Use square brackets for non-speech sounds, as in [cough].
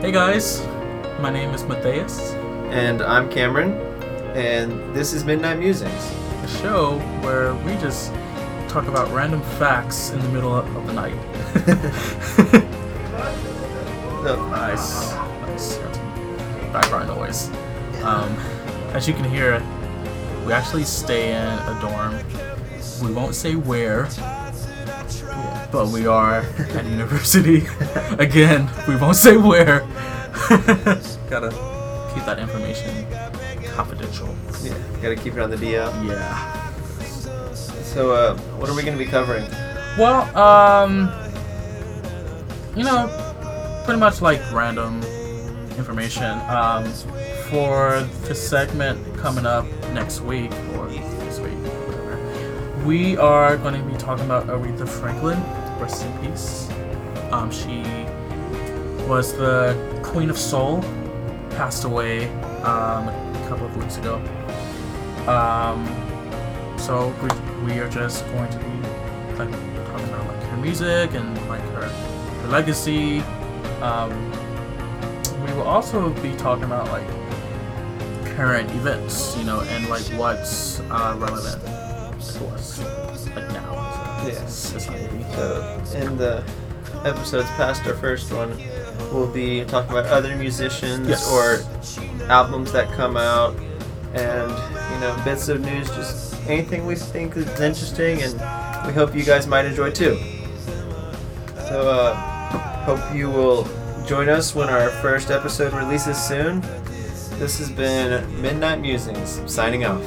Hey guys, my name is Matthias, And I'm Cameron, and this is Midnight Musings. a show where we just talk about random facts in the middle of the night. [laughs] [laughs] Nice, nice. Background noise. Um, as you can hear, we actually stay in a dorm. We won't say where, but we are at university. [laughs] Again, we won't say where. Gotta keep that information confidential. yeah, gotta keep it on the DL. Yeah. So, uh, what are we gonna be covering? Well, um, you know, pretty much like random information. Um, for the segment coming up next week or this week, whatever, we are going to be talking about Aretha Franklin. Rest in peace. Um, she was the Queen of Soul. Passed away um, a couple of weeks ago. Um, so we, we are just going to be like talking about like her music and like her, her legacy. Um, we will also be talking about like current events, you know, and like what's uh, relevant to us like now. as a Yes. Society. So, in the episodes past our first one, we'll be talking about other musicians Yes. or albums that come out, and you know, bits of news, just anything we think is interesting, and we hope you guys might enjoy too. So, uh, hope you will join us when our first episode releases soon. This has been Midnight Musings, signing off.